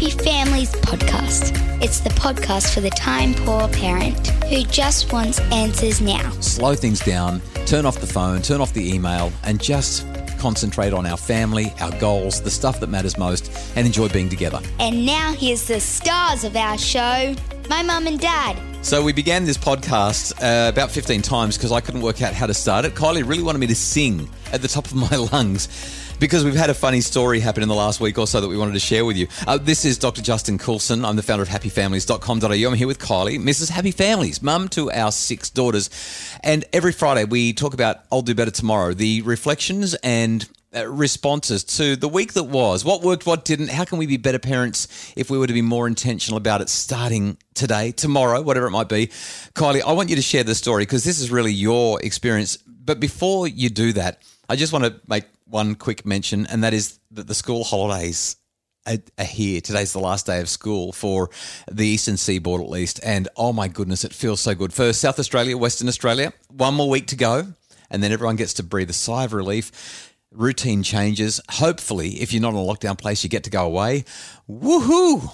Happy Families podcast. It's the podcast for the time poor parent who just wants answers now. slow things down, turn off the phone, turn off the email, and just concentrate on our family, our goals, the stuff that matters most, and enjoy being together. And now here's the stars of our show my mum and dad. So we began this podcast uh, about 15 times because I couldn't work out how to start it. Kylie really wanted me to sing at the top of my lungs because we've had a funny story happen in the last week or so that we wanted to share with you. Uh, this is Dr. Justin Coulson. I'm the founder of happyfamilies.com.au. I'm here with Kylie, Mrs. Happy Families, mum to our six daughters. And every Friday we talk about I'll Do Better Tomorrow, the reflections and uh, responses to the week that was. What worked, what didn't? How can we be better parents if we were to be more intentional about it starting today, tomorrow, whatever it might be? Kylie, I want you to share the story because this is really your experience. But before you do that, I just want to make one quick mention, and that is that the school holidays are, here. Today's the last day of school for the eastern seaboard, at least. And oh my goodness, it feels so good. For South Australia, Western Australia, one more week to go, and then everyone gets to breathe a sigh of relief routine changes. Hopefully, if you're not in a lockdown place, you get to go away. Woohoo!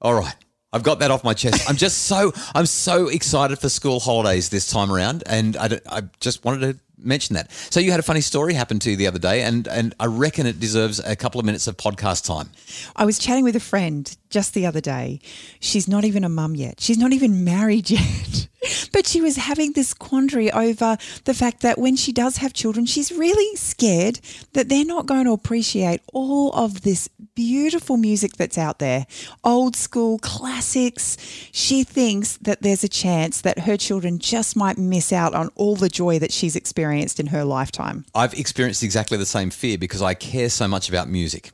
All right. I've got that off my chest. I'm just so I'm so excited for school holidays this time around, and I, I just wanted to mention that. So you had a funny story happen to you the other day, and and I reckon it deserves a couple of minutes of podcast time. I was chatting with a friend just the other day. She's not even a mum yet. She's not even married yet. But she was having this quandary over the fact that when she does have children, she's really scared that they're not going to appreciate all of this beautiful music that's out there, old school classics. She thinks that there's a chance that her children just might miss out on all the joy that she's experienced in her lifetime. I've experienced exactly the same fear because I care so much about music.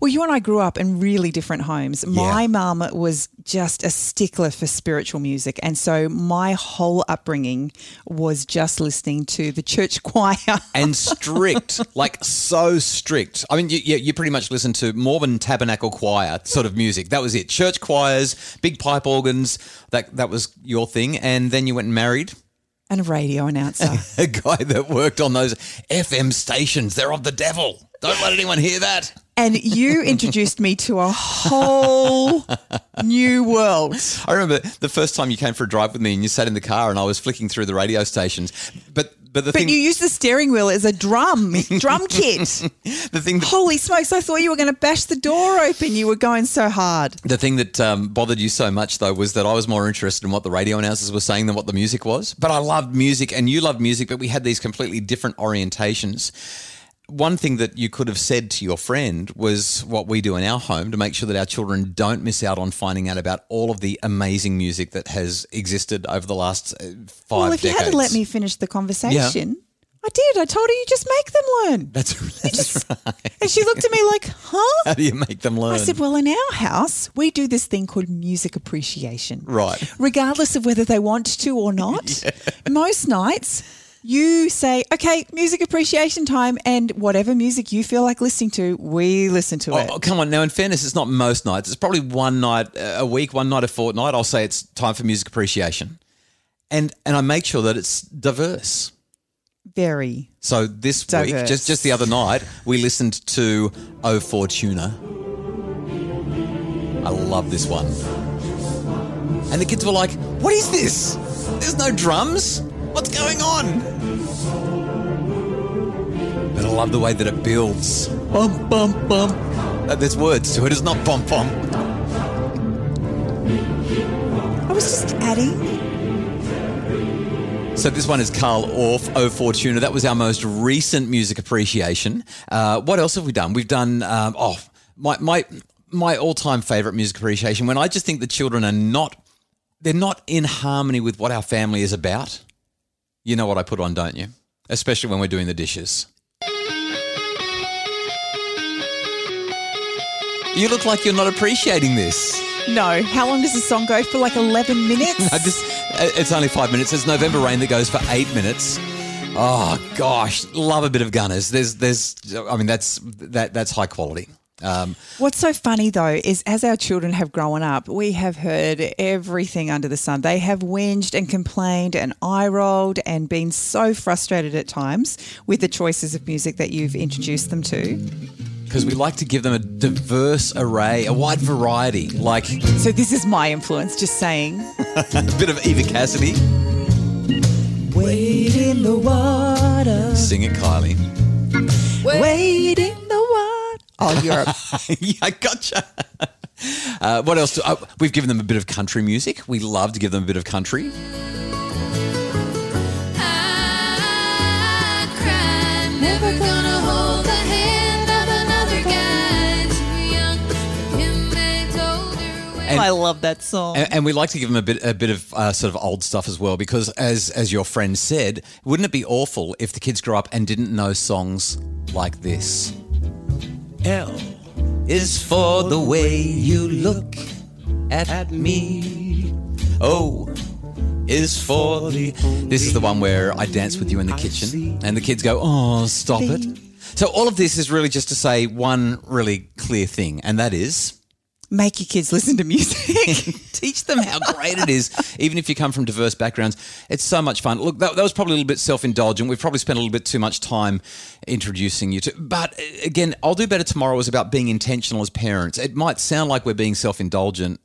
Well, you and I grew up in really different homes. My mum was just a stickler for spiritual music. And so my whole upbringing was just listening to the church choir. and strict, like so strict. I mean, you, you, you pretty much listened to Mormon Tabernacle Choir sort of music. That was it. Church choirs, big pipe organs. That that was your thing. And then you went and married and a radio announcer. a guy that worked on those FM stations. They're of the devil. Don't let anyone hear that. And you introduced me to a whole new world. I remember the first time you came for a drive with me, and you sat in the car, and I was flicking through the radio stations. But but the But thing you used the steering wheel as a drum, drum kit. the thing that Holy smokes, I thought you were going to bash the door open. You were going so hard. The thing that um, bothered you so much, though, was that I was more interested in what the radio announcers were saying than what the music was. But I loved music, and you loved music, but we had these completely different orientations. One thing that you could have said to your friend was what we do in our home to make sure that our children don't miss out on finding out about all of the amazing music that has existed over the last uh, five well, if decades. you had to let me finish the conversation, I did. I told her you just make them learn. That's, that's right. And she looked at me like, huh? How do you make them learn? I said, well, in our house, we do this thing called music appreciation. Right. Regardless of whether they want to or not. Most nights, you say, okay, music appreciation time, and whatever music you feel like listening to, we listen to oh, it. Oh, come on. Now, in fairness, it's not most nights. It's probably one night a week, one night a fortnight. I'll say it's time for music appreciation. And and I make sure that it's diverse. Very. So this week, just just the other night, we listened to Oh Fortuna. I love this one. And the kids were like, "What is this? There's no drums. What's going on?" But I love the way that it builds. Bum bum bum. Uh, There's words to it. It's not bum bum. I was just adding. So this one is Carl Orff, O Fortuna. That was our most recent music appreciation. Uh, what else have we done? We've done um, oh my my my all time favorite music appreciation when I just think the children are not they're not in harmony with what our family is about. You know what I put on, don't you? Especially when we're doing the dishes. You look like you're not appreciating this. No. How long does the song go for? Like 11 minutes? I just, uh, it's only five minutes. It's November Rain that goes for eight minutes. Oh gosh, love a bit of Gunners. There's, there's, I mean, that's that that's high quality. Um, What's so funny though is as our children have grown up, we have heard everything under the sun. They have whinged and complained and eye rolled and been so frustrated at times with the choices of music that you've introduced them to. because we like to give them a diverse array, a wide variety, like So this is my influence, just saying. a bit of Eva Cassidy. Wade in the water. Sing it, Kylie. Wade in. Oh, Europe. yeah, I gotcha. Uh, what else? Do, uh, we've given them a bit of country music. We love to give them a bit of country. I cried, never gonna hold the hand of another guy young him they told I love that song. And, and we like to give them a bit, a bit of uh, sort of old stuff as well, because as as your friend said, wouldn't it be awful if the kids grew up and didn't know songs like this? L is for the way you look at me. O is for the. This is the one where I dance with you in the kitchen, and the kids go, "Oh, stop it." So all of this is really just to say one really clear thing, and that is. Make your kids listen to music. teach them how great it is, even if you come from diverse backgrounds. It's so much fun. Look, that, that was probably a little bit self indulgent. We've probably spent a little bit too much time introducing you to. But uh, again, I'll do better tomorrow is about being intentional as parents. It might sound like we're being self indulgent.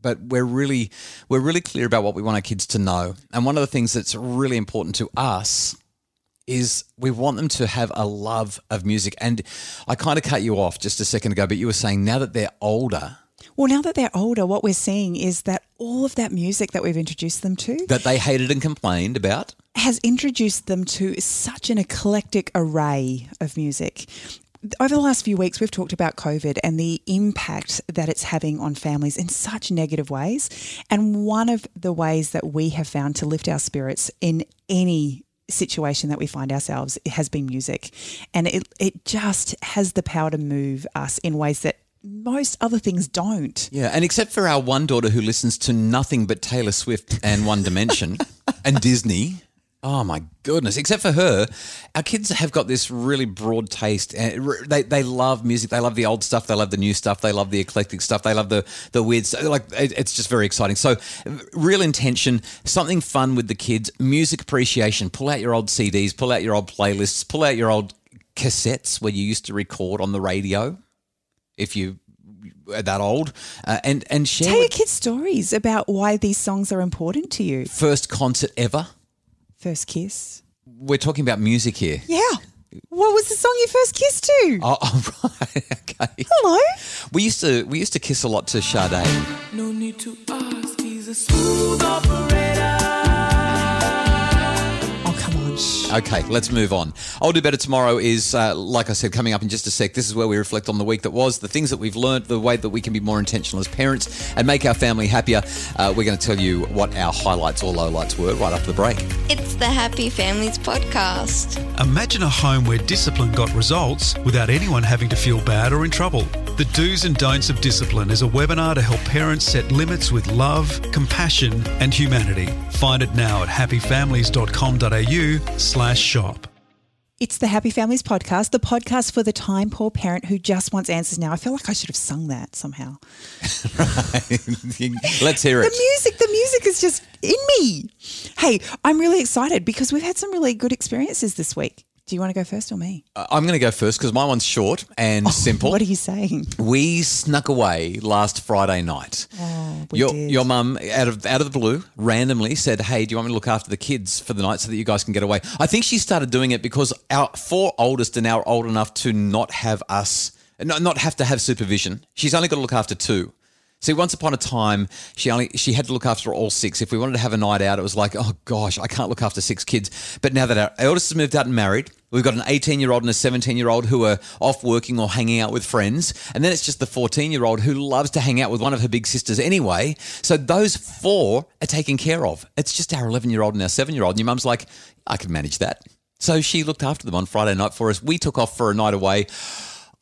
But we're really, we're really clear about what we want our kids to know. And one of the things that's really important to us is we want them to have a love of music. And I kind of cut you off just a second ago, but you were saying now that they're older, well, now that they're older, what we're seeing is that all of that music that we've introduced them to that they hated and complained about. has introduced them to such an eclectic array of music. Over the last few weeks, we've talked about COVID and the impact that it's having on families in such negative ways. And one of the ways that we have found to lift our spirits in any situation that we find ourselves has been music. And it, it just has the power to move us in ways that most other things don't. Yeah, and except for our one daughter who listens to nothing but Taylor Swift and One Direction and Disney. Oh my goodness! Except for her, our kids have got this really broad taste. and They they love music. They love the old stuff. They love the new stuff. They love the eclectic stuff. They love the the weird stuff. Like it- it's just very exciting. So, real intention, something fun with the kids. Music appreciation. Pull out your old CDs. Pull out your old playlists. Pull out your old cassettes where you used to record on the radio. If you are that old, uh, and and share Tell your kids stories about why these songs are important to you. first concert ever. First kiss. We're talking about music here. Yeah. What was the song you first kissed to? Oh, oh, right. Okay. Hello. We used to we used to kiss a lot to Sade. No need to ask, he's a smooth operator. Okay, let's move on. I'll do better tomorrow is uh, like I said, coming up in just a sec. This is where we reflect on the week that was, the things that we've learned, the way that we can be more intentional as parents and make our family happier. Uh, we're going to tell you what our highlights or lowlights were right after the break. It's the Happy Families Podcast. Imagine a home where discipline got results without anyone having to feel bad or in trouble. The Do's and Don'ts of Discipline is a webinar to help parents set limits with love, compassion, and humanity. Find it now at happyfamilies.com.au slash shop. It's the Happy Families Podcast, the podcast for the time poor parent who just wants answers now. I feel like I should have sung that somehow. let's hear it. The music, the music is just in me. Hey, I'm really excited because we've had some really good experiences this week. Do you want to go first or me? Uh, I'm going to go first because my one's short and simple. What are you saying? We snuck away last Friday night. Oh, we your did. your mum out of out of the blue randomly said, "Hey, do you want me to look after the kids for the night so that you guys can get away?" I think she started doing it because our four oldest are now old enough to not have us not, not have to have supervision. She's only got to look after two. See, once upon a time, she only she had to look after all six. If we wanted to have a night out, it was like, oh gosh, I can't look after six kids. But now that our eldest has moved out and married, we've got an 18 year old and a 17 year old who are off working or hanging out with friends, and then it's just the 14 year old who loves to hang out with one of her big sisters anyway. So those four are taken care of. It's just our 11 year old and our seven year old. And your mum's like, I can manage that. So she looked after them on Friday night for us. We took off for a night away.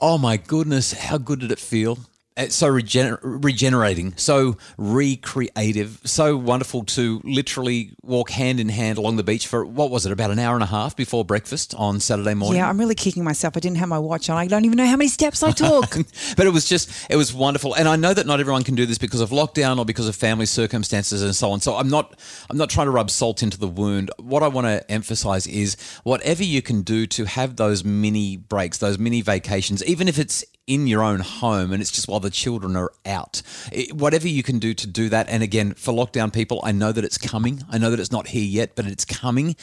Oh my goodness, how good did it feel? It's so regener- regenerating, so recreative, so wonderful to literally walk hand in hand along the beach for what was it, about an hour and a half before breakfast on Saturday morning. Yeah, I'm really kicking myself. I didn't have my watch on. I don't even know how many steps I took. but it was just it was wonderful and i know that not everyone can do this because of lockdown or because of family circumstances and so on so i'm not i'm not trying to rub salt into the wound what i want to emphasize is whatever you can do to have those mini breaks those mini vacations even if it's in your own home and it's just while the children are out. It- whatever you can do to do that. And again, for lockdown people, I know that it's coming. I know that it's not here yet, but it's coming.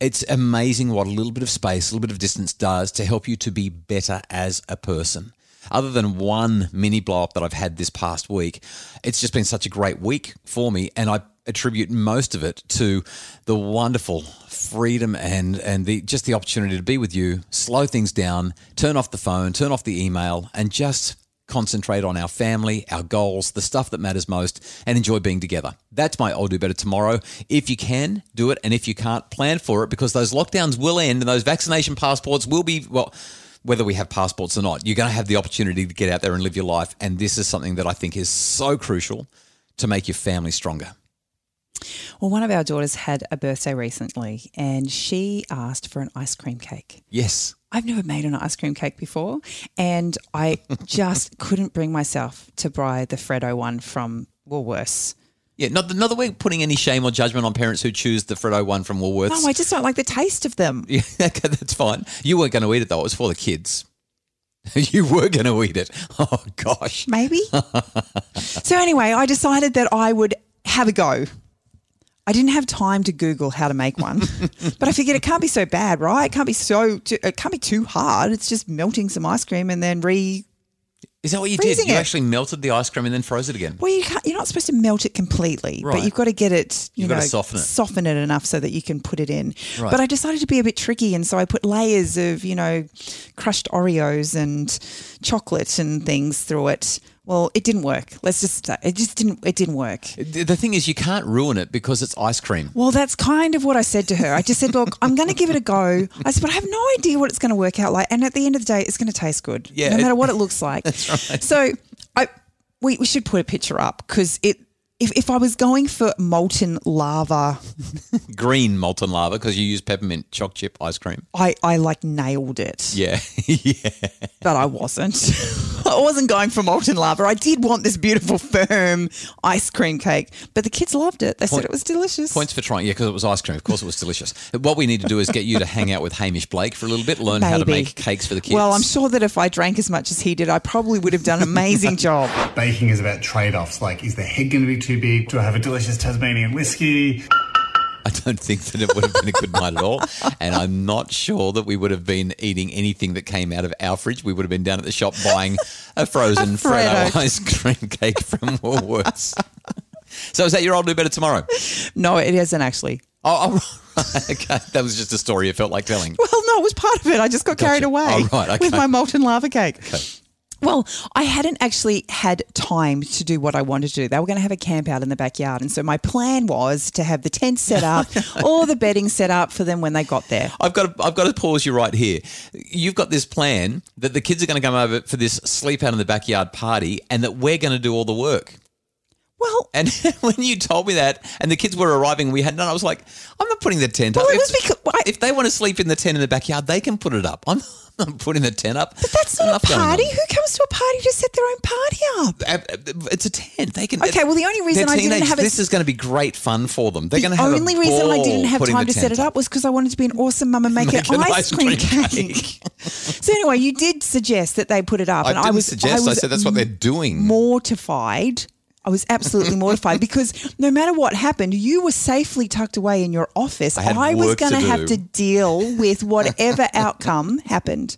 It's amazing what a little bit of space, a little bit of distance does to help you to be better as a person. Other than one mini blow up that I've had this past week, it's just been such a great week for me. And I attribute most of it to the wonderful freedom and and the just the opportunity to be with you, slow things down, turn off the phone, turn off the email, and just concentrate on our family, our goals, the stuff that matters most, and enjoy being together. That's my I'll do better tomorrow. If you can, do it, and if you can't, plan for it because those lockdowns will end and those vaccination passports will be well whether we have passports or not, you're going to have the opportunity to get out there and live your life. And this is something that I think is so crucial to make your family stronger. Well, one of our daughters had a birthday recently and she asked for an ice cream cake. Yes. I've never made an ice cream cake before, and I just couldn't bring myself to buy the Freddo one from Woolworths. Yeah, not, not that we're putting any shame or judgment on parents who choose the Freddo one from Woolworths. No, I just don't like the taste of them. Yeah, okay, that's fine. You weren't going to eat it though. It was for the kids. you were going to eat it. Oh gosh. Maybe. so anyway, I decided that I would have a go. I didn't have time to Google how to make one, but I figured it can't be so bad, right? It can't be so. Too, it can't be too hard. It's just melting some ice cream and then re. Is that what you did? You it. actually melted the ice cream and then froze it again. Well, you can't, you're not supposed to melt it completely, Right. but you've got to get it. You You've know, got to soften it. soften it enough so that you can put it in. Right. But I decided to be a bit tricky, and so I put layers of you know crushed Oreos and chocolate and things through it. Well, it didn't work. Let's just say it just didn't. It didn't work. The thing is, you can't ruin it because it's ice cream. Well, that's kind of what I said to her. I just said, "Look, I'm going to give it a go." I said, "But I have no idea what it's going to work out like." And at the end of the day, it's going to taste good, Yeah, no matter what it looks like. that's right. So, I we, we should put a picture up because it. If, if I was going for molten lava, Green molten lava because you use peppermint choc chip ice cream. I, I like nailed it, Yeah, yeah. but I wasn't. I wasn't going for molten lava. I did want this beautiful, firm ice cream cake, but the kids loved it. They Point- said it was delicious. Points for trying. Yeah, because it was ice cream. Of course, it was delicious. What we need to do is get you to hang out with Hamish Blake for a little bit, learn how to make cakes for the kids. Well, I'm sure that if I drank as much as he did, I probably would have done an amazing job. Baking is about trade offs. Like, is the head going to be too big? Do I have a delicious Tasmanian whiskey? I don't think that it would have been a good night at all. And I'm not sure that we would have been eating anything that came out of our fridge. We would have been down at the shop buying a frozen A Freddo Freddo. ice cream cake from Woolworths. so is that your I'll do better tomorrow? No, it isn't actually. Oh, oh right. okay. That was just a story you felt like telling. Well, no, it was part of it. I just got carried away Oh, right, with my molten lava cake. Okay. Well, I hadn't actually had time to do what I wanted to do. They were going to have a camp out in the backyard. And so my plan was to have the tent set up, all the bedding set up for them when they got there. I've got to, I've got to pause you right here. You've got this plan that the kids are going to come over for this sleep out in the backyard party, and that we're going to do all the work. Well, And when you told me that, and the kids were arriving, we had none. I was like, I'm not putting the tent Well, up. it was if, because- I- if they want to sleep in the tent in the backyard, they can put it up. I'm not putting the tent up. but that's not a party. Who comes to a party to set their own party up? Uh, uh, It's a tent. They can. Okay, well, the only reason I didn't have it- This is going to be great fun for them. They're going to The have a only reason I didn't have time to set it up was because I wanted to be an awesome mum and make, Make an, an ice cream, cream cake. so anyway, you did suggest that they put it up, I and I was suggest. I, was said that's what they're doing. mortified. I was absolutely mortified because no matter what happened, you were safely tucked away in your office. I had was going to have to deal with whatever outcome happened.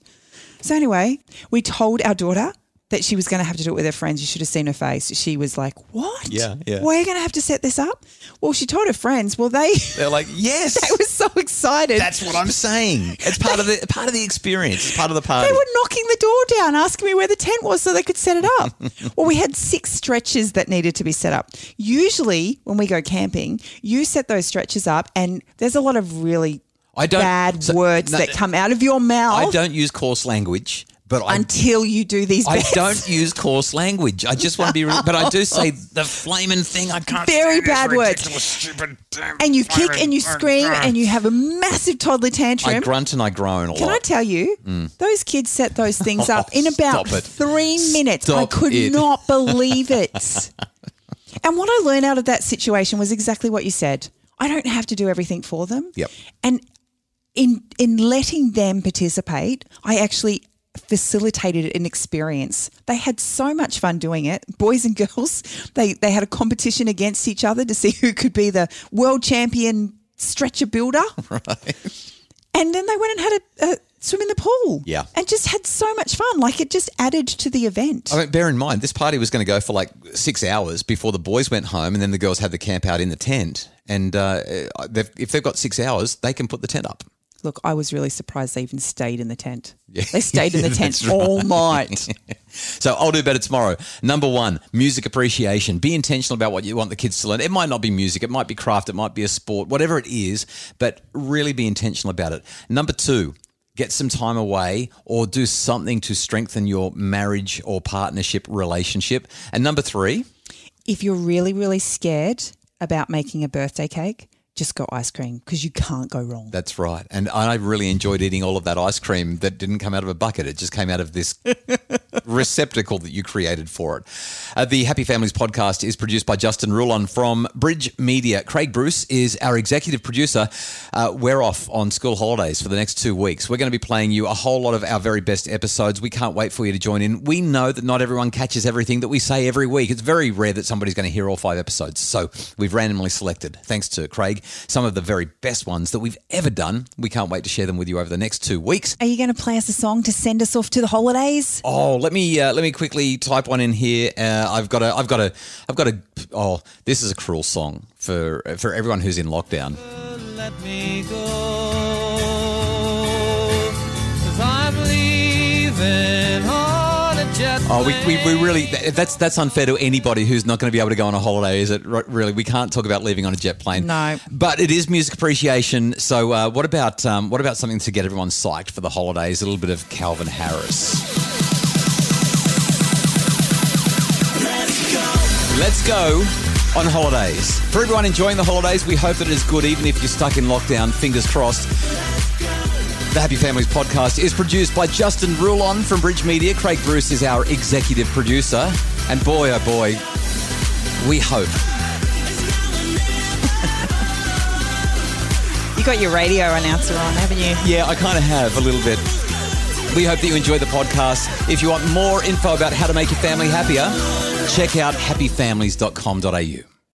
So anyway, we told our daughter that she was going to have to do it with her friends. You should have seen her face. She was like, "What? Yeah, yeah. We're going to have to set this up." Well, she told her friends. Well, they They're like, yes. they were so excited. That's what I'm saying. It's part of the part of the experience. It's part of the party. They were knocking the door down, asking me where the tent was so they could set it up. well, we had six stretches that needed to be set up. Usually, when we go camping, you set those stretches up, and there's a lot of really I don't- bad so- words no, that come out of your mouth. I don't use coarse language, But I, until you do these. I bets. don't use coarse language. I just want to be, re- but I do say the flaming thing. I can't. Say. Very bad words. Stupid, And you kick and you scream and you have a massive toddler tantrum. I grunt and I groan a Can I tell you, mm. those kids set those things up in Oh, about three minutes. I could it. not believe it. and what I learned out of that situation was exactly what you said. I don't have to do everything for them. Yep. And in in letting them participate, I actually facilitated an experience. They had so much fun doing it. Boys and girls, they they had a competition against each other to see who could be the world champion stretcher builder. Right. And then they went and had a, a swim in the pool. Yeah. And just had so much fun. Like it just added to the event. I mean, bear in mind, this party was going to go for like six hours before the boys went home, and then the girls had the camp out in the tent. And uh, they've, if they've got six hours, they can put the tent up. Look, I was really surprised they even stayed in the tent. Yeah. They stayed in the tent all night. So I'll do better tomorrow. Number one, music appreciation. Be intentional about what you want the kids to learn. It might not be music, it might be craft, it might be a sport, whatever it is, but really be intentional about it. Number two, get some time away or do something to strengthen your marriage or partnership relationship. And number three, if you're really, really scared about making a birthday cake, just go ice cream because you can't go wrong. That's right. And I really enjoyed eating all of that ice cream that didn't come out of a bucket. It just came out of this receptacle that you created for it. Uh, the Happy Families podcast is produced by Justin Rulon from Bridge Media. Craig Bruce is our executive producer. Uh, we're off on school holidays for the next two weeks. We're going to be playing you a whole lot of our very best episodes. We can't wait for you to join in. We know that not everyone catches everything that we say every week. It's very rare that somebody's going to hear all five episodes. So we've randomly selected, thanks to Craig, some of the very best ones that we've ever done. We can't wait to share them with you over the next two weeks. Are you going to play us a song to send us off to the holidays? Oh, let me uh, let me quickly type one in here. Uh, I've got a I've got a I've got a oh, this is a cruel song for for everyone who's in lockdown. Let me go. 'Cause I'm leaving on a jet Oh, we, we, we really th- that's that's unfair to anybody who's not going to be able to go on a holiday, is it? R- Really, we can't talk about leaving on a jet plane. No. but it is music appreciation. So, uh, what about um, what about something to get everyone psyched for the holidays? A little bit of Calvin Harris. Let's go on holidays. For everyone enjoying the holidays, we hope that it is good, even if you're stuck in lockdown. Fingers crossed. The Happy Families podcast is produced by Justin Rulon from Bridge Media. Craig Bruce is our executive producer. And boy, oh boy, we hope. You got your radio announcer on, haven't you? Yeah, I kind of have a little bit. We hope that you enjoy the podcast. If you want more info about how to make your family happier, check out happyfamilies.com.au.